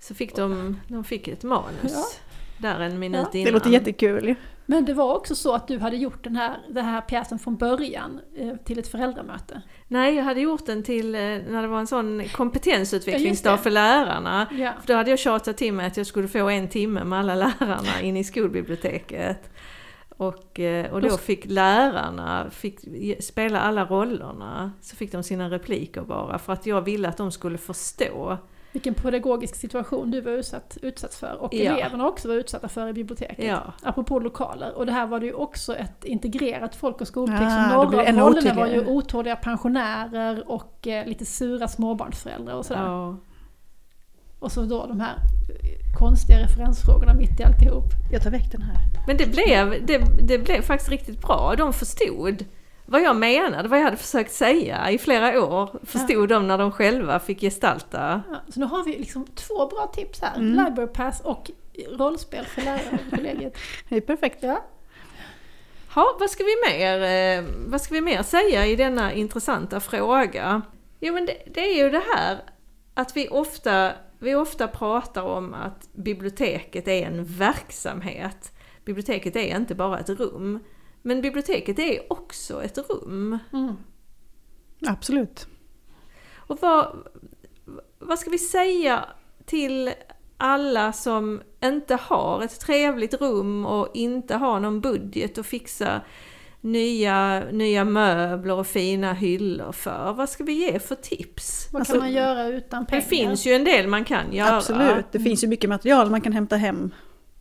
Så fick de, de fick ett manus. Ja. Där en minut Ja. innan. Det låter jättekul ju. Men det var också så att du hade gjort den här, den här pjäsen från början eh, till ett föräldramöte. Nej, jag hade gjort den till eh, när det var en sån Ja, kompetensutvecklingsdag det. för lärarna. Ja. För då hade jag tjatat till mig att jag skulle få en timme med alla lärarna in i skolbiblioteket. Och, eh, och då fick lärarna fick spela alla rollerna. Så fick de sina repliker bara för att jag ville att de skulle förstå. Vilken pedagogisk situation du var utsatt, utsatt för och Ja. eleverna också var utsatta för i biblioteket. Ja, Apropå lokaler. Och det här var det ju också ett integrerat folk och skolbibliotek. Ah, så några av rollerna var ju otåliga pensionärer och eh, lite sura småbarnsföräldrar och sådär. ja. Och så då de här konstiga referensfrågorna mitt i alltihop. Jag tar väck den här. Men det blev, det, det blev faktiskt riktigt bra. De förstod vad jag menade, vad jag hade försökt säga i flera år. Förstod de när de själva fick gestalta. Ja, så nu har vi liksom två bra tips här. Mm. Library Pass och rollspel för lärare och (laughs) kollegiet. Det är perfekt. Ja. Ja, vad ska vi mer, eh, vad ska vi mer säga i denna intressanta fråga? Jo men det, det är ju det här att vi ofta, vi ofta pratar om att biblioteket är en verksamhet. Biblioteket är inte bara ett rum. Men biblioteket är också ett rum. Mm. Absolut. Och vad, vad ska vi säga till alla som inte har ett trevligt rum och inte har någon budget att fixa nya, nya möbler och fina hyllor för? Vad ska vi ge för tips? Vad Alltså, kan man göra utan Det pengar? finns ju en del man kan göra. Absolut. Det finns ju mycket material man kan hämta hem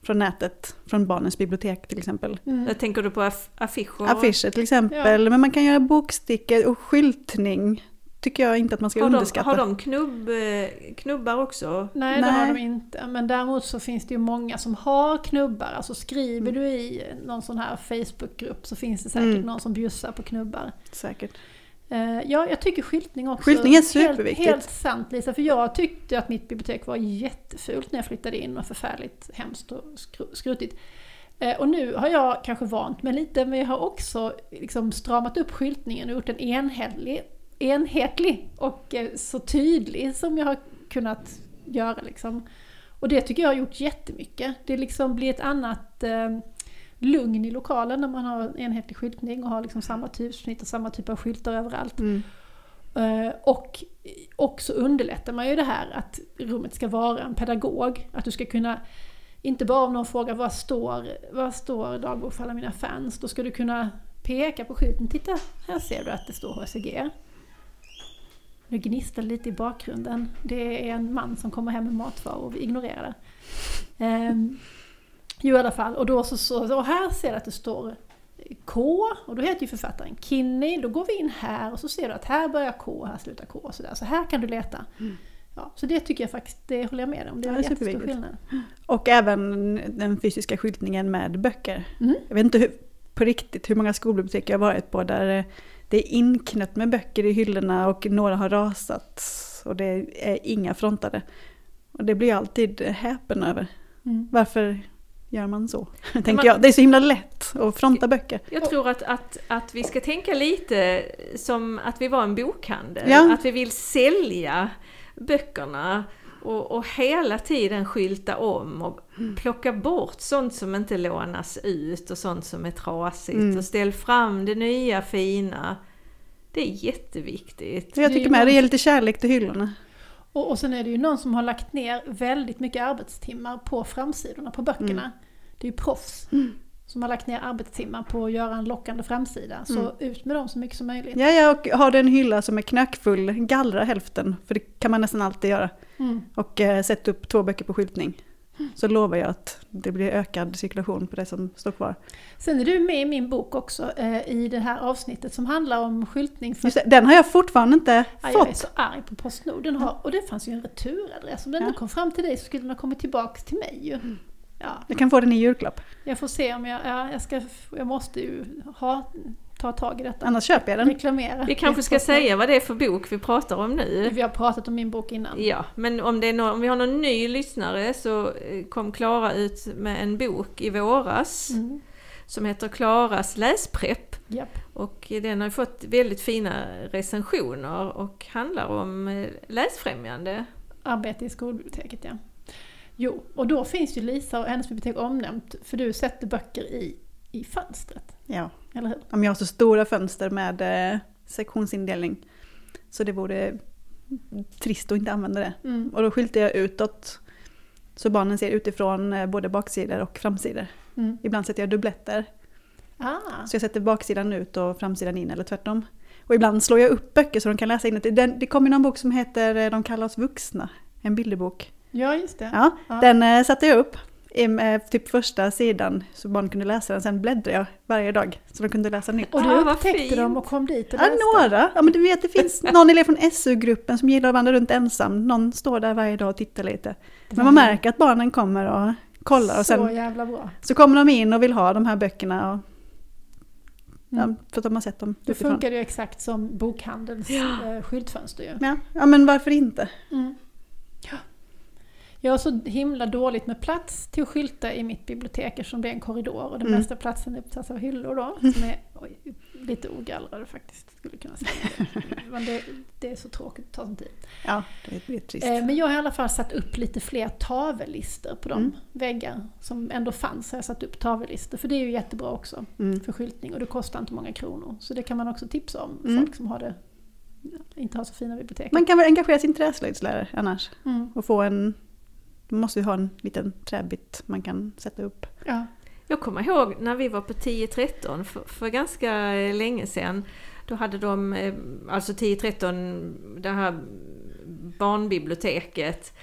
från nätet. Från barnens bibliotek till exempel. Mm. Jag tänker du på aff- affischer? Affischer till exempel. Men man kan göra bokstickor och skyltning. Tycker jag inte att man ska Har de, underskatta. har de knubb, eh, knubbar också? Nej, det Nej. har de inte. Men däremot så finns det ju många som har knubbar. Alltså skriver du i någon sån här Facebookgrupp så finns det säkert Mm. någon som bjussar på knubbar. Säkert. Eh, ja, jag tycker skyltning också. Skyltning är superviktigt. Helt, helt sant Lisa, för jag tyckte att mitt bibliotek var jättefult när jag flyttade in och förfärligt hemskt och skru- skrutigt. Eh, och nu har jag kanske vant mig lite, men jag har också liksom stramat upp skyltningen och gjort den enhetlig, enhetlig och eh, så tydlig som jag har kunnat göra. Liksom. Och det tycker jag har gjort jättemycket. Det liksom blir ett annat eh, lugn i lokalen när man har en enhetlig skyltning och har liksom samma typsnitt och samma typ av skyltar överallt. Mm. Eh, Och också underlättar man ju det här att rummet ska vara en pedagog. Att du ska kunna, inte bara om någon frågar vad står, vad står dagbok för alla mina fans? Då ska du kunna peka på skylten. Titta, här ser du att det står HCG. Nu gnistrar lite i bakgrunden. Det är en man som kommer hem med matvaror och vi ignorerar det. Um, jo i alla fall, och då så, så och här ser du att det står K, och då heter ju författaren Kinney, då går vi in här och så ser du att här börjar K, här slutar K och sådär. Så här kan du leta. Mm. Ja, så det tycker jag faktiskt, det håller jag med om. Det Ja, är det är jättestor skillnad. Och även den fysiska skyltningen med böcker. Mm. Jag vet inte hur, på riktigt hur många skolbibliotek jag varit på där det är inknött med böcker i hyllorna och några har rasat och det är inga frontade. Och det blir jag alltid häpen över. Mm. Varför gör man så? (laughs) Tänker man- jag. Det är så himla lätt att fronta böcker. Jag tror att, att, att vi ska tänka lite som att vi var en bokhandel. Ja. Att vi vill sälja böckerna och, och hela tiden skylta om och plocka bort sånt som inte lånas ut och sånt som är trasigt Mm. och ställ fram det nya fina. Det är jätteviktigt. Jag tycker med, det ger lite kärlek till hyllorna. Och, och sen är det ju någon som har lagt ner väldigt mycket arbetstimmar på framsidorna på böckerna. Det är ju proffs Mm. Som har lagt ner arbetstimmar på att göra en lockande framsida. Så Mm. ut med dem så mycket som möjligt. Ja, ja, och har du en hylla som är knökfull, gallra hälften, för det kan man nästan alltid göra. Mm. Och eh, sätta upp två böcker på skyltning. Så lovar jag att det blir ökad cirkulation på det som står kvar. Sen är du med i min bok också eh, i det här avsnittet som handlar om skyltning. För det, den har jag fortfarande inte Ja, jag är fått. så arg på Postnord. Den har, och det fanns ju en returadress. Om den Ja. nu kom fram till dig så skulle den ha kommit tillbaka till mig ju. Ja, Jag kan få den i julklapp. jag får se om jag, ja, jag ska, jag måste ju ha, ta tag i detta. Annars köper jag den. Reklamera. Vi kanske ska säga vad det är för bok vi pratar om nu. Vi har pratat om min bok innan. Ja, men om, det är nå- om vi har någon ny lyssnare så eh, kom Klara ut med en bok i våras Mm. som heter Klaras läsprepp. Japp. Och den har ju fått väldigt fina recensioner och handlar om eh, läsfrämjande. Arbete i skolbiblioteket ja. Jo, och då finns ju Lisa och hennes bibliotek omnämnt för du sätter böcker i, i fönstret. Ja. Eller hur? Om jag har så stora fönster med eh, sektionsindelning. Så det vore trist att inte använda det. Mm. Och då skyltar jag utåt. Så barnen ser utifrån eh, både baksidor och framsidor. Mm. Ibland sätter jag dubbletter. Ah, Så jag sätter baksidan ut och framsidan in eller tvärtom. Och ibland slår jag upp böcker så de kan läsa inuti. Den, det kom ju någon bok som heter eh, De kallar oss vuxna. En bilderbok. Ja just det. Ja, Ja. den eh, satte jag upp. I med typ första sidan så barn kunde läsa den. Sen bläddrade jag varje dag så de kunde läsa nytt. Och du Ah, upptäckte dem och kom dit och Ja, läste? några. Ja, men du vet, det finns (laughs) någon elev från SU-gruppen som gillar att vandra runt ensam. Någon står där varje dag och tittar lite. Men man märker att barnen kommer och kollar och Så sen jävla bra. så kommer de in och vill ha de här böckerna. Och, Mm. ja, för att de har sett dem Det utifrån. funkar ju exakt som bokhandels Ja. eh, skyltfönster ju. Ja, ja, men varför inte? Mm. Ja. Jag har så himla dåligt med plats till att skylta i mitt bibliotek eftersom det är en korridor och den Mm. mesta platsen är uppsatt av hyllor då. Som är oj, lite ogallrade faktiskt, skulle kunna säga. (laughs) Men det, det är så tråkigt att ta sån tid. Ja, det blir trist. Eh, Men jag har i alla fall satt upp lite fler tavellister på de Mm. väggar som ändå fanns. Har jag satt upp tavellister, för det är ju jättebra också Mm. för skyltning och det kostar inte många kronor. Så det kan man också tipsa om, Mm. folk som har det, inte har så fina bibliotek. Man kan väl engagera sin träslöjdslärare annars. Mm. Och få en... Man måste ju ha en liten träbit man kan sätta upp. Ja. Jag kommer ihåg när vi var på 10-13 för, för ganska eh, länge sedan. Då hade de, eh, alltså 10-13, det här barnbiblioteket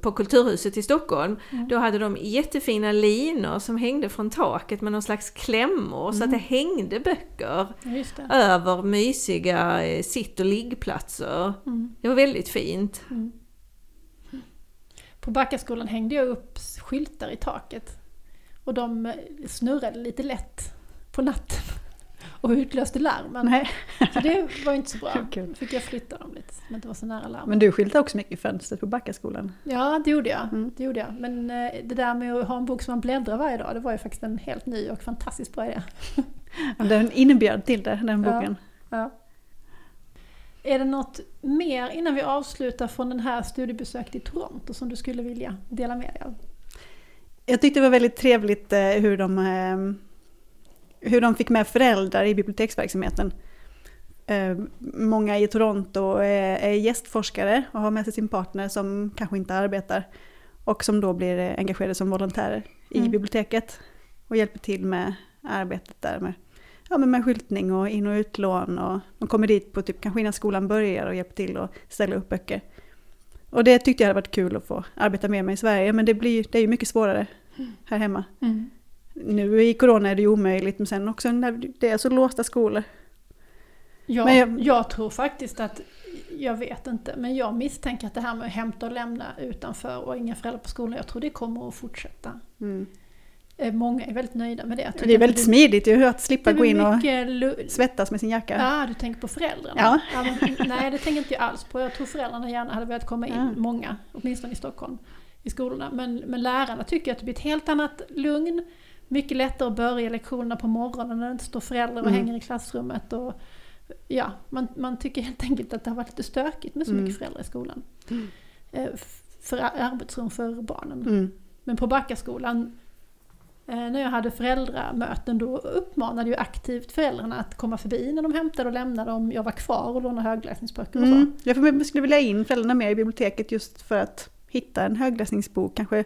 på Kulturhuset i Stockholm. Mm. Då hade de jättefina linor som hängde från taket med någon slags klämmor så att det hängde böcker det. över mysiga eh, sitt och liggplatser. Mm. Det var väldigt fint. På Backaskolan hängde jag upp skyltar i taket. Och de eh, snurrade lite lätt på natten. (laughs) Och utlöste larmen. Nej. Så det var inte så bra. (laughs) Då fick jag flytta dem lite så inte var så nära larmen. Men du skyltar också mycket i fönstret på Backaskolan. Ja, det gjorde jag. Mm. Det gjorde jag. Men eh, det där med att ha en bok som man bläddrar varje dag, det var ju faktiskt en helt ny och fantastiskt bra idé. (laughs) Den innebjöd till det, den Ja. boken. Ja. Är det något mer innan vi avslutar från den här studiebesöket i Toronto som du skulle vilja dela med dig av? Jag tyckte det var väldigt trevligt eh, hur de, eh, hur de fick med föräldrar i biblioteksverksamheten. Eh, Många i Toronto är gästforskare och har med sig sin partner som kanske inte arbetar. Och som då blir engagerade som volontärer i Mm. biblioteket. Och hjälper till med arbetet där med, ja, men med skyltning och in och utlån. Och de kommer dit på typ kanske innan skolan börjar och hjälper till att ställa upp böcker. Och det tyckte jag hade varit kul att få arbeta med mig i Sverige. Men det, blir, det är ju mycket svårare här hemma. Nu i corona är det ju omöjligt, men sen också när det är så låsta skolor. Ja, Men jag, jag- tror faktiskt att, jag vet inte, men jag misstänker att det här med att hämta och lämna utanför och inga föräldrar på skolan, jag tror det kommer att fortsätta. Eh, Många är väldigt nöjda med det. Det är väldigt smidigt ju att slippa gå in och svettas med sin jacka. Ja, du tänker på föräldrarna? Ja. men, nej, det tänker inte jag alls på. Jag tror föräldrarna gärna hade velat komma in, Ja. många, åtminstone i Stockholm, i skolorna. Men, men lärarna tycker att det blir ett helt annat lugn. Mycket lättare att börja lektionerna på morgonen när det inte står föräldrar och Mm. hänger i klassrummet. Och, ja, man, man tycker helt enkelt att det har varit lite stökigt med så Mm. mycket föräldrar i skolan. Mm. Eh, För ar- arbetsrum för barnen. Mm. Men på Backaskolan, Eh, när jag hade föräldramöten då uppmanade jag aktivt föräldrarna att komma förbi när de hämtade och lämnade om jag var kvar och låna högläsningsböcker och så. Mm. Jag skulle vilja in föräldrarna mer i biblioteket just för att hitta en högläsningsbok. Kanske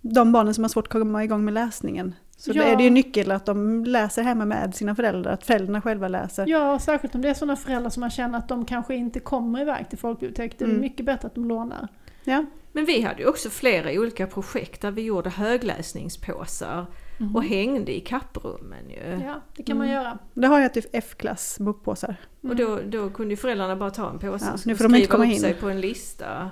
de barnen som har svårt att komma igång med läsningen. Så Ja. då är det ju nyckel att de läser hemma med sina föräldrar, att föräldrarna själva läser. Ja, särskilt om det är sådana föräldrar som man känner att de kanske inte kommer iväg till folkbibliotek. Det är Mm. mycket bättre att de lånar. Ja. Men vi hade ju också flera olika projekt där vi gjorde högläsningspåsar och hängde i kapprummen ju. Ja, det kan man Mm. göra. Det har jag till F-klass bokpåsar. Och då, då kunde ju föräldrarna bara ta en påse Ja, och nu får de inte skriva komma upp in. sig på en lista.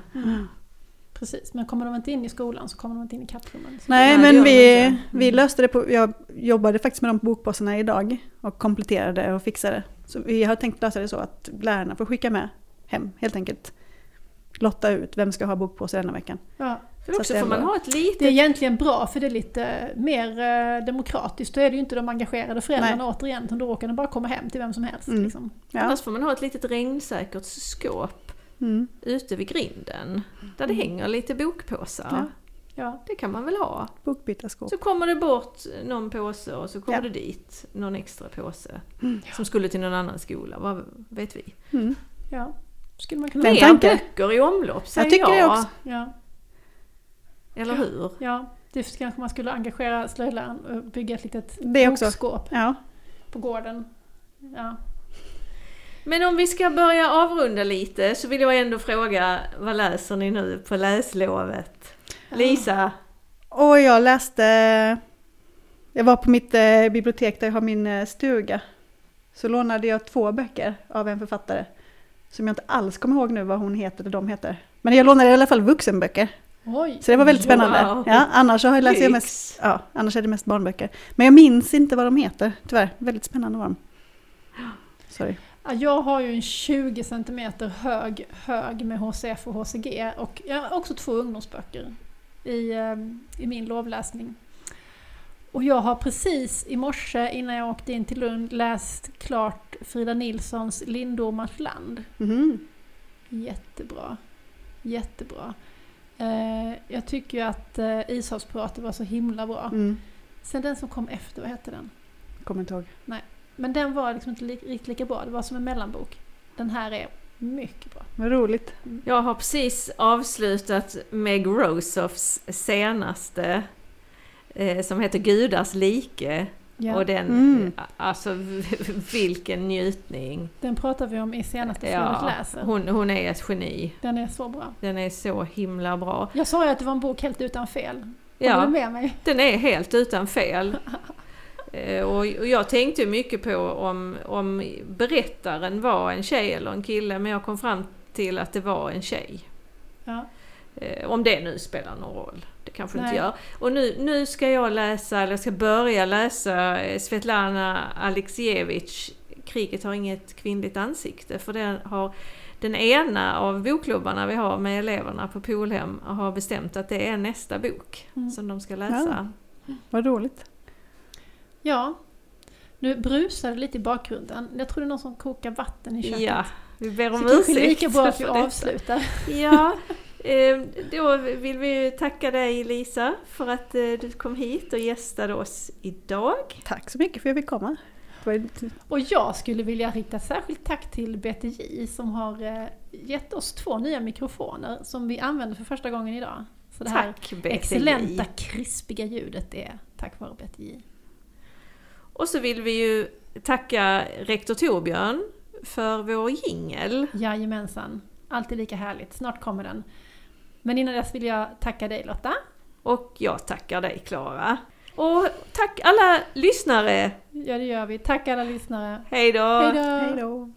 Precis, men kommer de inte in i skolan så kommer de inte in i kapprummen. Så- Nej, men de vi, inte. vi löste det på, jag jobbade faktiskt med de bokpåsarna idag och kompletterade och fixade. Så vi har tänkt lösa det så att lärarna får skicka med hem helt enkelt. Lotta ut vem ska ha bokpåse denna veckan. Ja. För också får man ha ett Det är litet... egentligen bra för det är lite mer eh, demokratiskt. Då är det ju inte de engagerade föräldrarna återigen, utan då råkar den bara komma hem till vem som helst. Mm. Liksom. Ja. Annars får man ha ett litet regnsäkert skåp Mm. ute vid grinden. Där det hänger lite bokpåsar. Ja. Ja. Det kan man väl ha. Bokbytarskåp. Så kommer det bort någon påse och så kommer Ja. det dit någon extra påse. Mm. Som skulle till någon annan skola, vad vet vi? Mm. ja, skulle man kunna Mer tanken. böcker i omlopp säger Jag tycker det också. Ja. Eller hur? ja, det kanske man skulle engagera slöjdläraren och bygga ett litet Det bokskåp Ja. på gården. Ja. Men om vi ska börja avrunda lite så vill jag ändå fråga, vad läser ni nu på läslovet? Lisa? Och jag läste, jag var på mitt eh, bibliotek där jag har min eh, stuga. Så lånade jag två böcker av en författare. Som jag inte alls kommer ihåg nu vad hon heter eller de heter. Men jag lånade i alla fall vuxenböcker. Oj! Så det var väldigt spännande. Wow. Ja, annars har jag läst jag mest, ja, annars är det mest barnböcker. Men jag minns inte vad de heter, tyvärr. Väldigt spännande var de. Sorry. Ja, Jag har ju en 20 cm hög hög med HCF och HCG och jag har också två ungdomsböcker i, eh, i min lovläsning. Och jag har precis i morse innan jag åkte in till Lund läst klart Frida Nilssons Lindormars land. Mhm. Jättebra. Jättebra. Eh, jag tycker ju att eh, Ishavspirater var så himla bra. Mm. Sen den som kom efter, vad hette den? Kommer inte ihåg. Men den var liksom inte li- riktigt lika bra, det var som en mellanbok. Den här är mycket bra. Vad roligt. Jag har precis avslutat Meg Rosoffs senaste eh, som heter Gudars like. Ja. Och den, Mm. eh, alltså (laughs) vilken njutning. Den pratar vi om i senaste Ja, läser. hon, hon är ett geni. Den är så bra. Den är så himla bra. Jag sa ju att det var en bok helt utan fel. Håller du Ja, med mig? den är helt utan fel. (laughs) Eh, och jag tänkte mycket på om, om berättaren var en tjej eller en kille, men jag kom fram till att det var en tjej. Ja. Eh, Om det nu spelar någon roll. Det kanske Nej. inte gör. Och nu, nu ska jag läsa, eller jag ska börja läsa eh, Svetlana Alexievich Kriget har inget kvinnligt ansikte. För den har den ena av bokklubbarna vi har med eleverna på Polhem har bestämt att det är nästa bok Mm. som de ska läsa. Vad roligt. ja. Nu brusar det lite i bakgrunden. Jag tror det är någon som kokar vatten i köket. Ja, vi ber Så om kanske ursäkt lika bra att vi avslutar. Ja, (laughs) då vill vi tacka dig Lisa för att eh, du kom hit och gästade oss idag. Tack så mycket för att jag fick komma. Och jag skulle vilja rikta särskilt tack till BTJ som har eh, gett oss två nya mikrofoner som vi använder för första gången idag. Så det här Tack BTJ. excellenta krispiga ljudet är tack vare BTJ. Och så vill vi ju tacka rektor Torbjörn för vår jingel. Jajamensan. Alltid lika härligt. Snart kommer den. Men innan dess vill jag tacka dig Lotta. Och jag tackar dig Klara. Och tack alla lyssnare! Ja det gör vi. Tack alla lyssnare. Hej då! Hej då! Hej då.